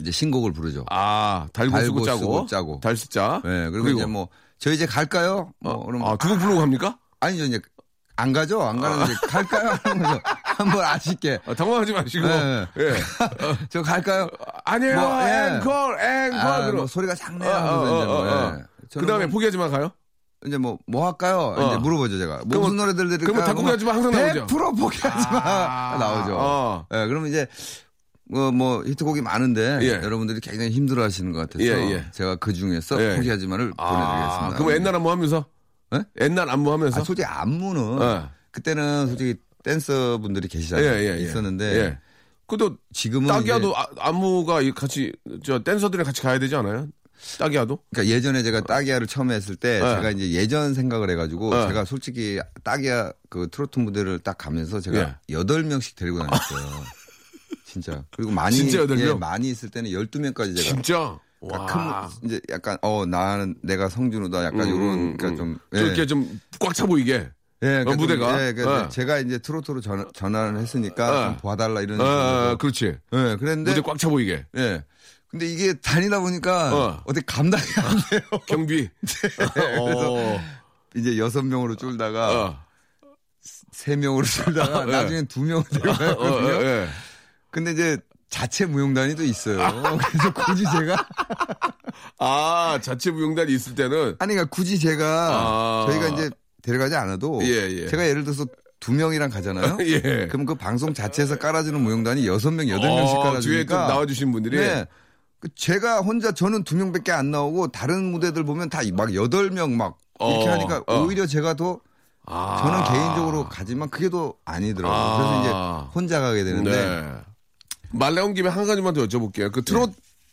이제 신곡을 부르죠. 아, 달고 달고 쓰고 짜고. 쓰고 짜고. 짜. 네, 그리고, 이제 뭐 저 이제 갈까요? 뭐 그럼 아, 두곡 부르고 갑니까? 아니죠 이제 안 가죠. 안 가는데 갈까요? [LAUGHS] 하는 거죠. 한번 아쉽게. [LAUGHS] 아, 당황하지 마시고. 네. 예. [LAUGHS] 저 갈까요? 아니에요. 뭐, 예. 앵콜, 앵콜. 아, 그럼. 뭐 소리가 작네요. 어, 어, 뭐, 어, 어. 예. 그 저는 다음에 뭐 포기하지만 가요? 이제 뭐, 뭐 할까요? 어. 이제 물어보죠, 제가. 뭐 무슨 노래들 들을까요? 그러면 다 포기하지만 항상 나오죠. 100% 포기하지 마. 아, 나오죠. 어. 예, 그러면 이제, 뭐, 뭐, 히트곡이 많은데, 예. 여러분들이 굉장히 힘들어 하시는 것 같아서, 예, 예. 제가 그 중에서 예. 포기하지만을 아, 보내드리겠습니다. 그럼 옛날 안무 하면서? 예? 옛날 안무 하면서? 아, 솔직히 안무는, 예. 그때는 솔직히 댄서 분들이 계시잖아요. 예, 예, 예. 있었는데, 예. 그래도 지금은. 딱이야도 아- 안무가 이 같이, 저 댄서들이랑 같이 가야 되지 않아요? 딱이야도? 그러니까 예전에 제가 따기야를 처음 했을 때 네. 제가 이제 예전 생각을 해가지고 네. 제가 솔직히 따기야 그 트로트 무대를 딱 가면서 제가 예. 여덟 명씩 데리고 다녔어요. [LAUGHS] 진짜. 그리고 많이 진짜? 예, 많이 있을 때는 12명까지 제가 진짜? 그러니까 와. 큰 이제 약간 어 나는 내가 성준우다 약간 음, 이런 그러니까 음. 좀좀 이렇게 좀 꽉 차 보이게. 예, 어, 무대가? 예, 그러니까 예. 제가 이제 트로트로 전, 전환을 했으니까 예. 좀 봐달라 이런 어. 어, 그렇지. 예, 그랬는데 무대 꽉 차 보이게. 예. 근데 이게 다니다 보니까 어. 어. 떻게 감당이 안 돼요. [LAUGHS] 경비. [LAUGHS] 어. 이제 여섯 명으로 쫄다가 어. 세 명으로 쫄다가 예. 나중엔 두 명으로 어, 데려가거든요. 어, 예. 근데 이제 자체 무용단이 또 있어요. [LAUGHS] 그래서 굳이 제가 아, 자체 무용단이 있을 때는 아니 그러니까 굳이 제가 아. 저희가 이제 데려가지 않아도 예, 예. 제가 예를 들어서 두 명이랑 가잖아요. [LAUGHS] 예. 그럼 그 방송 자체에서 깔아주는 무용단이 여섯 명, 여덟 명씩 어, 뒤에 또 깔아주니까 나와주신 분들이 네. 그 제가 혼자 저는 두 명밖에 안 나오고 다른 무대들 보면 다 막 여덟 명막 이렇게 어, 하니까 어. 오히려 제가 더 아. 저는 개인적으로 가지만 그게 더 아니더라고요. 아. 그래서 이제 혼자 가게 되는데 네. 말 나온 김에 한 가지만 더 여쭤볼게요. 그 트롯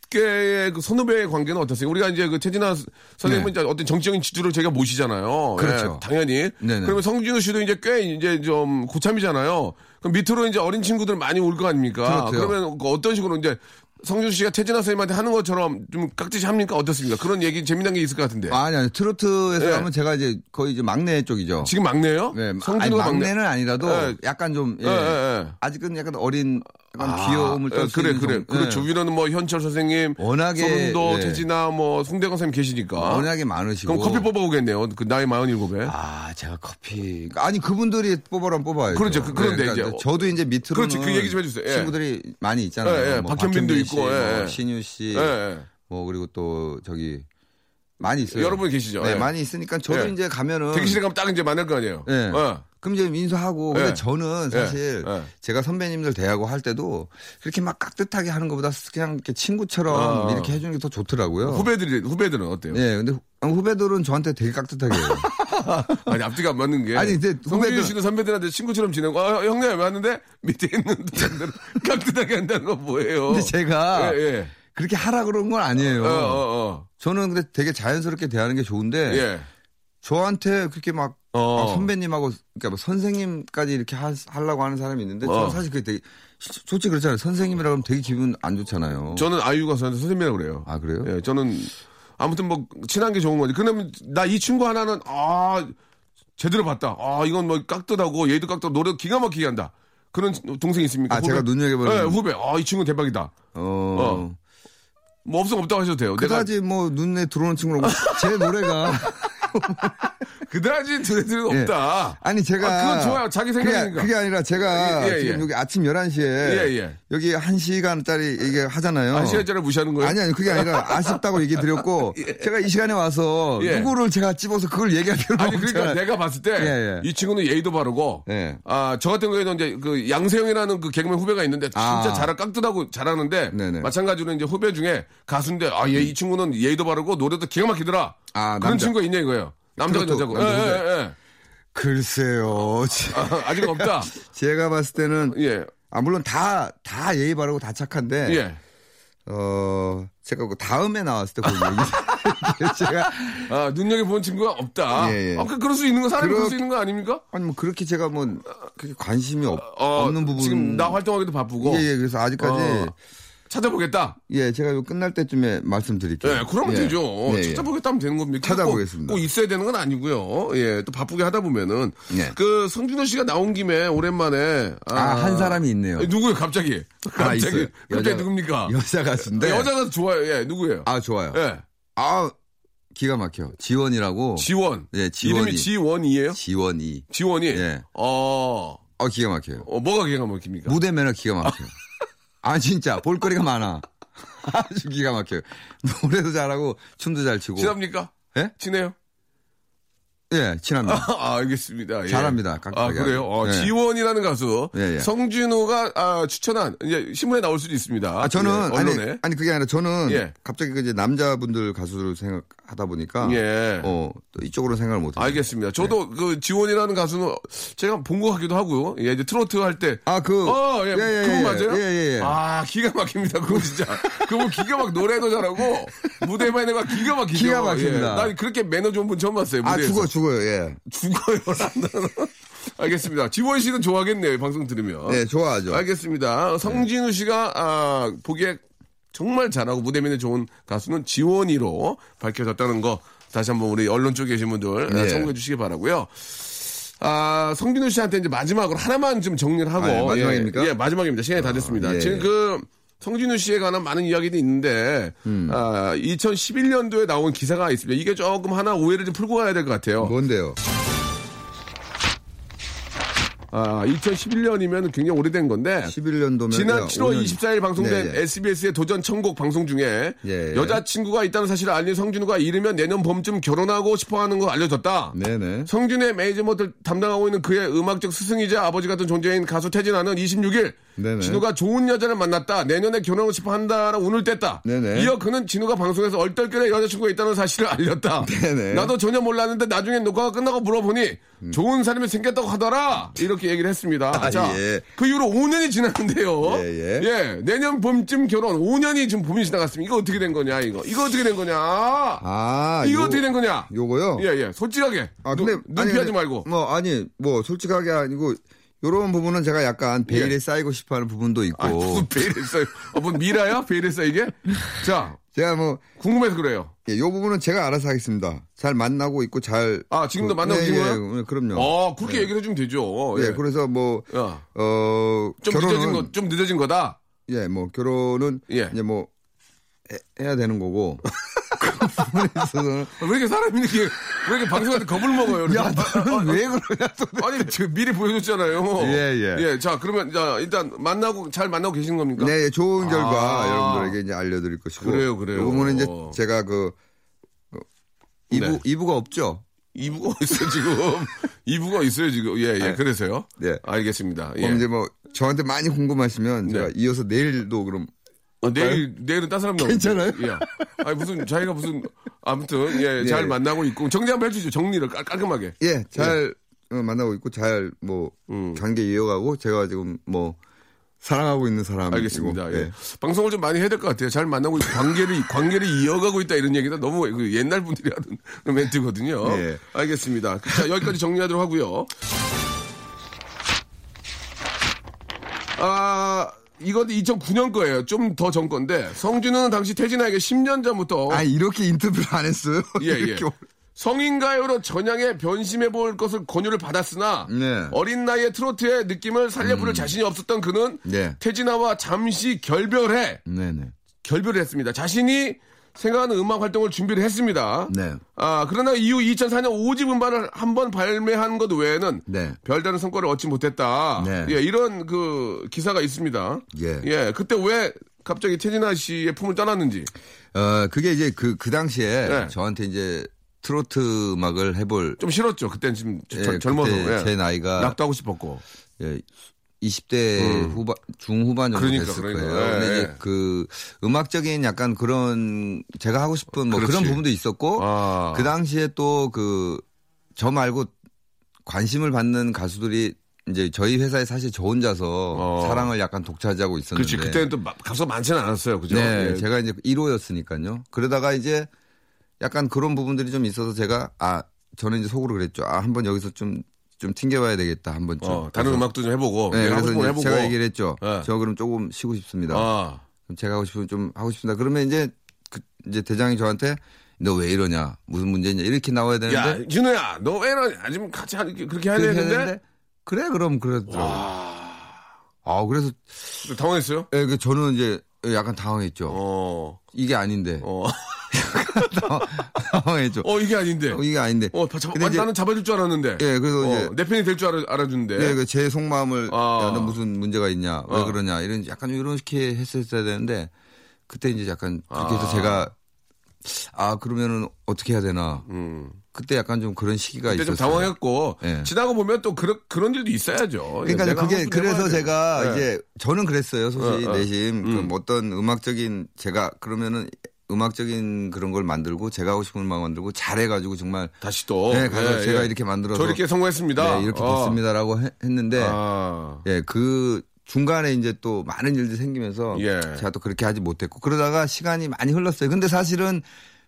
계의 그 선후배의 관계는 어떠세요? 우리가 이제 그 최진아 선생님은 네. 이제 어떤 정치적인 지주를 제가 모시잖아요. 그렇죠. 예, 당연히. 네네. 그러면 성진우 씨도 이제 꽤 이제 좀 고참이잖아요. 그럼 밑으로 이제 어린 친구들 많이 올 거 아닙니까? 그렇죠. 그러면 그 어떤 식으로 이제 성준우 씨가 태진아 선생님한테 하는 것처럼 좀 깍듯이 합니까? 어떻습니까? 그런 얘기 재미난 게 있을 것 같은데. 아니 아니 트로트에서 네. 하면 제가 이제 거의 이제 막내 쪽이죠. 지금 막내요? 네, 성준우가 막내. 막내 는 아니라도 네. 약간 좀 예. 예, 예, 예. 아직은 약간 어린 약간 아, 귀여움을 예, 뗄수 그래 그래 정- 그래 예. 주위로는 뭐 현철 선생님 워낙에, 서른도 예. 태진아 뭐 송대관 선생님 계시니까 워낙에 많으시고 그럼 커피 뽑아오겠네요 그 나이 47에 아 제가 커피 아니 그분들이 뽑아라면 뽑아요. 그렇죠. 그- 그런데 이제 저도 이제 밑으로 그렇지, 그 얘기 좀 해주세요. 예. 친구들이 많이 있잖아요. 예, 예. 뭐 박현빈도 박현빈 있고, 씨, 예, 뭐 예. 신유 씨. 뭐 그리고 또 저기 많이 있어요. 여러분 계시죠? 네, 예. 많이 있으니까 저도 예. 이제 가면은 대기실에 가면 딱 이제 만날 거 아니에요 예. 어. 그럼 이제 인수하고 근데 예. 저는 사실 예. 예. 제가 선배님들 대하고 할 때도 그렇게 막 깍듯하게 하는 것보다 그냥 이렇게 친구처럼 어. 이렇게 해주는 게 더 좋더라고요. 후배들이 후배들은 어때요? 예, 근데 후- 후배들은 저한테 되게 깍듯하게 해요. [LAUGHS] 아니 앞뒤가 안 맞는 게 아니, 근데 성준우 후배들- 씨는 선배들한테 친구처럼 지내고 아, 형님 왔는데 밑에 있는 사람들은 [LAUGHS] 깍듯하게 한다는 건 뭐예요? 근데 제가 예, 예. 그렇게 하라 그런 건 아니에요. 어, 어, 어. 저는 근데 되게 자연스럽게 대하는 게 좋은데 예. 저한테 그렇게 막 어. 막 선배님하고 그러니까 뭐 선생님까지 이렇게 하, 하려고 하는 사람이 있는데 어. 저는 사실 그게 되게 시- 솔직히 그렇잖아요. 선생님이라고 하면 되게 기분 안 좋잖아요. 저는 아이유가 저한테 선생님이라고 그래요. 아 그래요? 예, 저는 아무튼 뭐 친한 게 좋은 거지. 그러면 나 이 친구 하나는 아 제대로 봤다. 아 이건 뭐 깍듯하고 얘도 깍듯하고 노래 기가 막히게 한다. 그런 동생 있습니까? 아, 제가 눈여겨보는- 예, 후배. 아 이 친구 대박이다. 어. 뭐 없으면 없다고 하셔도 돼요. 내가 그다지 뭐 눈에 들어오는 친구라고 제 노래가 [LAUGHS] [LAUGHS] 그다지 들은 예. 없다. 아니 제가 아, 그건 좋아요. 자기 생각이니까. 그게, 그게 아니라 제가 예, 예, 지금 예. 여기 아침 11시에 예, 예. 여기 1시간짜리 이게 하잖아요. 한 시간짜리 무시하는 거예요? 아니 아니 그게 아니라 [LAUGHS] 아쉽다고 얘기 드렸고 [LAUGHS] 제가 이 시간에 와서 예. 누구를 제가 집어서 그걸 얘기할 필요는 아니 그러니까 없잖아요. 내가 봤을 때 이. 친구는 예의도 바르고 예. 아저 같은 경우에는 이제 그 양세형이라는 그 개그맨 후배가 있는데 진짜 아. 잘하 깍듯하고 잘하는데 네네. 마찬가지로 이제 후배 중에 가수인데 아 얘 이 친구는 예의도 바르고 노래도 기가 막히더라 아, 그런 남자. 친구가 있냐 이거예요 남자가 여자고 남자 예. 예, 예. 글쎄요. 제- 아, 직 없다. [LAUGHS] 제가 봤을 때는 예. 아 물론 다 다 예의 바르고 다 착한데 예. 어 제가 그 다음에 나왔을 때그 얘기 [LAUGHS] 제가 아, 눈여겨 본 친구가 없다. 예, 예. 아, 그, 그럴 수 있는 거, 사람이 그럴 수 있는 거 아닙니까? 아니 뭐 그렇게 제가 뭐 그렇게 관심이 없, 어, 없는 부분 지금 나 활동하기도 바쁘고. 예, 예 그래서 아직까지 어, 찾아보겠다. 예 제가 이거 끝날 때쯤에 말씀드릴게요. 예, 그러면 예. 되죠. 예, 예. 찾아보겠다 하면 되는 겁니까? 찾아보겠습니다. 꼭, 꼭 있어야 되는 건 아니고요. 예, 또 바쁘게 하다 보면은. 예. 그, 성준호 씨가 나온 김에 오랜만에. 아, 한 사람이 있네요. 아, 누구예요, 갑자기? 아, 갑자기. 있어요. 갑자기 여자- 누굽니까? 여자 가수인데 여자가 좋아요. 예, 누구예요? 아 좋아요. 예. 아 기가 막혀. 지원이라고. 지원. 예, 지원이. 이름이 지원이에요? 지원이. 지원이. 예. 어, 어 기가 막혀요. 어, 뭐가 기가 막힙니까? 무대 매너 기가 막혀. 아 [LAUGHS] 진짜 볼거리가 많아. [LAUGHS] 아주 기가 막혀요. 노래도 잘하고 춤도 잘 추고. 친합니까? 예? 친해요? 예, 친합니다. 아, 알겠습니다. 예. 잘합니다, 아, 깍깍하게. 그래요? 어, 예. 지원이라는 가수. 예, 예. 성준호가 아, 추천한, 이제 신문에 나올 수도 있습니다. 아 저는 예, 아니 언론에. 아니 그게 아니라 저는 예. 갑자기 그 이제 남자분들 가수를 생각하다 보니까 예. 어, 또 이쪽으로 생각을 못 했어요. 알겠습니다. 저도 그 지원이라는 가수는 제가 본 것 같기도 하고요. 예, 이제 트로트 할 때. 아, 그. 어, 예, 그분 맞아요? 예, 예, 예. 아, 기가 막힙니다. 그거 진짜. 그분 기가 막 노래도 잘하고, 무대 매너가 기가 막히죠. [LAUGHS] 기가 막힙니다. 예. 난 그렇게 매너 좋은 분 처음 봤어요. 아, 무대에서. 죽어, 죽어 요, 예. 죽어요. 나는. [LAUGHS] 알겠습니다. 지원 씨는 좋아하겠네요. 방송 들으면. 네, 좋아하죠. 알겠습니다. 성진우 씨가 아, 보기에 정말 잘하고 무대 면에 좋은 가수는 지원이로 밝혀졌다는 거 다시 한번 우리 언론 쪽에 계신 분들 네. 참고해 주시기 바라고요. 아, 성진우 씨한테 이제 마지막으로 하나만 좀 정리를 하고 아, 예, 마지막입니까? 예, 예, 마지막입니다. 시간이 다 됐습니다. 예. 지금 그 성진우 씨에 관한 많은 이야기도 있는데 음. 아, 2011년도에 나온 기사가 있습니다. 이게 조금 하나 오해를 좀 풀고 가야 될 것 같아요. 뭔데요? 아, 2011년이면 굉장히 오래된 건데 11년도면. 지난 7월 24일 방송된 네, 예. SBS의 도전 천곡 방송 중에 예, 예. 여자친구가 있다는 사실을 알린 성진우가 이르면 내년 봄쯤 결혼하고 싶어하는 거 알려줬다. 네네. 성진우의 매니지먼트를 담당하고 있는 그의 음악적 스승이자 아버지 같은 존재인 가수 태진아는 26일 네네. 진우가 좋은 여자를 만났다. 내년에 결혼하고 싶어 한다라고 운을 뗐다. 네네. 이어 그는 진우가 방송에서 얼떨결에 여자친구가 있다는 사실을 알렸다. 네네. 나도 전혀 몰랐는데 나중에 녹화가 끝나고 물어보니 좋은 사람이 생겼다고 하더라. 이렇게 얘기를 했습니다. 아, 자, 예. 그 이후로 5년이 지났는데요. 예, 예. 내년 봄쯤 결혼 5년이 지금 봄이 지나갔습니다. 이거 어떻게 된 거냐, 이거. 이거 어떻게 된 거냐. 아, 이거 요- 어떻게 된 거냐. 요거요? 예, 예. 솔직하게. 아, 눈, 근데. 눈 아니, 피하지 근데 말고. 뭐, 아니, 뭐, 솔직하게 아니고, 요런 부분은 제가 약간 베일에 예. 쌓이고 싶어 하는 부분도 있고. 아, 무슨 베일에 쌓여. 어, 뭔 미라야? 베일에 쌓이게? 자, 제가 뭐, 궁금해서 그래요. 예, 요 부분은 제가 알아서 하겠습니다. 잘 만나고 있고 잘. 아, 지금도 그- 만나고 예, 계신 예, 거예요? 예, 그럼요. 어, 그렇게 얘기를 해주면 되죠. 예, 그래서 뭐, 야, 어, 좀 결혼은. 늦어진 거, 좀 늦어진 거다. 예, 뭐, 결혼은. 예. 이제 뭐, 해, 해야 되는 거고. [LAUGHS] 그 부분에 있어서는. 왜 이렇게 사람이 이렇게, 왜 이렇게 방송할 때 겁을 먹어요? 이렇게? 야, 너는 왜 그러냐, 또. 아니, 지금 미리 보여줬잖아요. 예, 예. 자, 그러면, 자, 일단 만나고, 잘 만나고 계시는 겁니까? 네, 예, 좋은 결과 아. 여러분들에게 이제 알려드릴 것이고. 그래요, 그래요. 이 부분은 이제 제가 그, 그 이부, 네. 이부가 없죠. 이부가 있어요, 지금. [LAUGHS] 이부가 있어요, 지금. 예, 예. 그래서요? 네. 알겠습니다. 예. 그럼 이제 뭐, 저한테 많이 궁금하시면 제가 네. 이어서 내일도 그럼. 아, 내일, 내일은 딴 사람 나오고. 괜찮아요? 예. 아니, 무슨, 자기가 무슨, 아무튼, 예, 잘 예. 만나고 있고. 정리 한번 해주죠. 정리를 깔, 깔끔하게. 예, 잘 어, 만나고 있고 잘 뭐, 음. 관계 이어가고 제가 지금 뭐, 사랑하고 있는 사람이고. 알겠습니다. 예. 방송을 좀 많이 해야 될 것 같아요. 잘 만나고 있고 관계를 [LAUGHS] 관계를 이어가고 있다 이런 얘기는 너무 그 옛날 분들이 하는 [LAUGHS] 멘트거든요. 예. 알겠습니다. 자 여기까지 정리하도록 하고요. 아 이건 2009년 거예요. 좀 더 전 건데 성준은 당시 태진아에게 10년 전부터 아, 이렇게 인터뷰를 안 했어요? [LAUGHS] 예, 예. 성인가요로 전향에 변심해 볼 것을 권유를 받았으나 네. 어린 나이에 트로트의 느낌을 살려부를 자신이 없었던 그는 네. 태진아와 잠시 결별해 네네. 결별을 했습니다. 자신이 생각하는 음악 활동을 준비를 했습니다. 네. 아, 그러나 이후 2004년 5집 음반을 한 번 발매한 것 외에는 네. 별다른 성과를 얻지 못했다. 네. 예, 이런 그 기사가 있습니다. 예. 그때 왜 갑자기 태진아 씨의 품을 떠났는지. 어, 그게 이제 그, 그 당시에 네. 저한테 이제 트로트 음악을 해볼 좀 싫었죠. 그땐 지금 예, 젊- 젊어서. 예. 제 나이가 낙도 하고 싶었고. 예, 20대 음. 후반 중후반 정도 그러니까, 됐을 그러니까. 거예요. 예, 근데 예. 이제 그 음악적인 약간 그런 제가 하고 싶은 뭐 그렇지. 그런 부분도 있었고 아. 그 당시에 또 그 저 말고 관심을 받는 가수들이 이제 저희 회사에 사실 저 혼자서 어. 사랑을 약간 독차지하고 있었는데. 그렇지. 그때는 또 마- 가수가 많지는 않았어요. 그죠? 네, 예. 제가 이제 1호였으니까요. 그러다가 이제 약간 그런 부분들이 좀 있어서 제가 아 저는 이제 속으로 그랬죠. 아 한번 여기서 좀 좀 튕겨봐야 되겠다 한 번쯤. 어, 다른 그래서- 음악도 좀 해보고. 네, 그래서 해보고. 제가 얘기를 했죠. 네. 저 그럼 조금 쉬고 싶습니다. 아, 그럼 제가 하고 싶으면 좀 하고 싶습니다. 그러면 이제 그 이제 대장이 저한테 너 왜 이러냐 무슨 문제냐 이렇게 나와야 되는데 야, 준호야, 너 왜 이러냐? 지금 같이 하- 그렇게 해야 그렇게 해야 되는데? 그래 그럼 그러더라고. 아 그래서 당황했어요? 예, 그 저는 이제 약간 당황했죠. 어, 이게 아닌데 어. 당황했죠. 어, 이게 아닌데. 어, 이게 아닌데. 어, 잡, 근데 이제- 나는 잡아줄 줄 알았는데. 예, 그래서 어, 이제 내 편이 될 줄 알아, 알아주는데. 네, 그제 속마음을 아. 야, 너 무슨 문제가 있냐, 왜 어. 그러냐 이런 약간 이렇게 했었어야 되는데 그때 이제 약간 그렇게 해서 아. 제가 아 그러면은 어떻게 해야 되나 음. 그때 약간 좀 그런 시기가 그때 좀 있었어요. 당황했고 예. 지나고 보면 또 그런 그런 일도 있어야죠. 그러니까 내가 그게 그래서 제가 돼. 예. 이제 저는 그랬어요 솔직히 어, 어. 내심 음. 그 어떤 음악적인 제가 그러면은 음악적인 그런 걸 만들고 제가 하고 싶은 음악 만들고 잘해가지고 정말 다시 또 네, 가서 예, 제가 예. 이렇게 만들어서 저 이렇게 성공했습니다. 네, 이렇게 어. 됐습니다라고 해- 했는데 아. 예, 그 중간에 이제 또 많은 일들이 생기면서 예. 제가 또 그렇게 하지 못했고 그러다가 시간이 많이 흘렀어요. 근데 사실은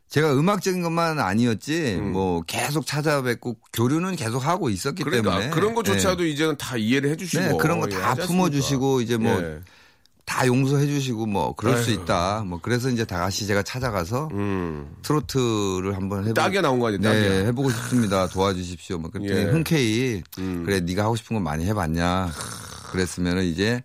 제가 음악적인 것만 아니었지 뭐 계속 찾아뵙고 교류는 계속 하고 있었기 음. 그러니까 때문에 그런 것조차도 예. 이제는 다 이해를 해주시고 네, 그런 거 예, 다 품어주시고 이제 뭐 예. 다 용서해 주시고 뭐 그럴 수 아이고. 있다. 뭐 그래서 이제 다시 제가 찾아가서 음. 트로트를 한번 해보고 딱에 나온 거 아니에요. 네, 해보고 싶습니다. 도와주십시오. 뭐 그랬더니 예. 흔쾌히 음. 그래 네가 하고 싶은 거 많이 해봤냐. 그랬으면은 이제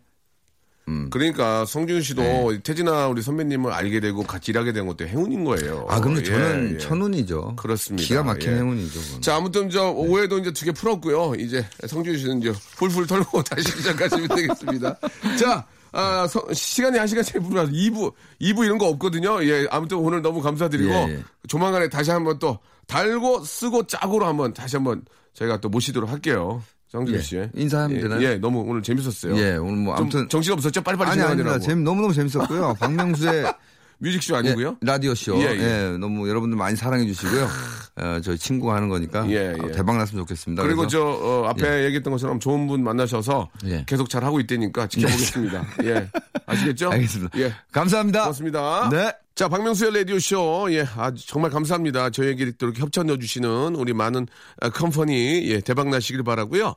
음. 그러니까 성준 씨도 네. 태진아 우리 선배님을 알게 되고 같이 일하게 된 것도 행운인 거예요. 아, 그럼 예, 저는 예. 천운이죠. 그렇습니다. 기가 막힌 예. 행운이죠. 그건. 자, 아무튼 저 오해도 이제 두 개 풀었고요. 이제 성준 씨는 이제 풀풀 털고 [LAUGHS] 다시 시작하시면 되겠습니다. [LAUGHS] 자, 아, 서- 시간이 한 시간 채 불어서 2부, 2부 이런 거 없거든요. 예, 아무튼 오늘 너무 감사드리고 예, 예. 조만간에 다시 한번 또 달고 쓰고 짝으로 한번 다시 한번 저희가 또 모시도록 할게요. 성준 예. 씨. 인사하면 예, 되나요? 예, 너무 오늘 재밌었어요. 예, 오늘 뭐좀 아무튼 정신 없었죠? 빨리빨리 아니 아닙니다. 재미 너무너무 재밌었고요. 박명수의 [LAUGHS] 뮤직쇼 아니고요? 예, 라디오 쇼. 예, 예, 예. 너무 여러분들 많이 사랑해 주시고요. 어, 저희 친구가 하는 거니까 예, 예. 어, 대박 났으면 좋겠습니다. 그리고 저 어, 앞에 얘기했던 것처럼 좋은 분 만나셔서 예. 계속 잘 하고 있다니까 지켜보겠습니다. 예, 아시겠죠? 알겠습니다. 예, 감사합니다. 고맙습니다. 네. 자, 박명수의 라디오 쇼, 예, 아주 정말 감사합니다. 저에게 또 이렇게 협찬 넣어주시는 우리 많은 아, 컴퍼니 예, 대박 나시길 바라고요.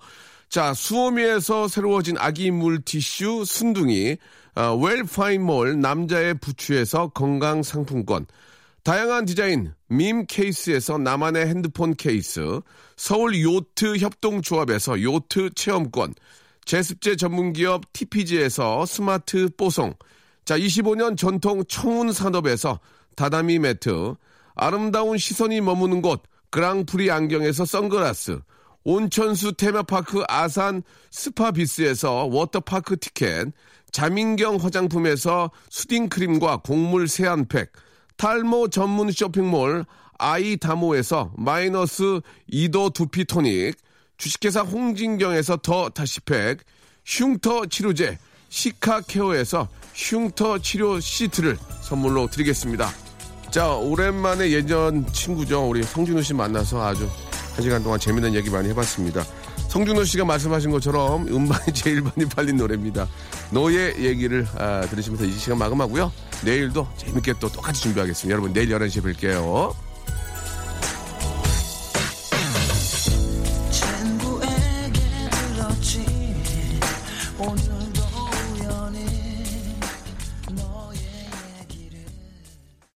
자, 수오미에서 새로워진 아기 물티슈 순둥이, 아, 웰파인몰 남자의 부추에서 건강 상품권. 다양한 디자인 밈 케이스에서 나만의 핸드폰 케이스, 서울 요트 협동조합에서 요트 체험권, 제습제 전문기업 TPG에서 스마트 뽀송, 자 25년 전통 청운 산업에서 다다미 매트, 아름다운 시선이 머무는 곳 그랑프리 안경에서 선글라스, 온천수 테마파크 아산 스파비스에서 워터파크 티켓, 자민경 화장품에서 soothing크림과 곡물 세안팩, 탈모 전문 쇼핑몰 아이다모에서 마이너스 2도 두피 토닉, 주식회사 홍진경에서 더 다시팩, 흉터 치료제 시카 케어에서 흉터 치료 시트를 선물로 드리겠습니다. 자, 오랜만에 예전 친구죠. 우리 성진우 씨 만나서 아주 한 시간 동안 재밌는 얘기 많이 해봤습니다. 성준호 씨가 말씀하신 것처럼 음반이 [LAUGHS] 제일 많이 팔린 노래입니다. 너의 얘기를 아, 들으시면서 이 시간 마감하고요. 내일도 재밌게 또 똑같이 준비하겠습니다. 여러분 내일 11시에 뵐게요.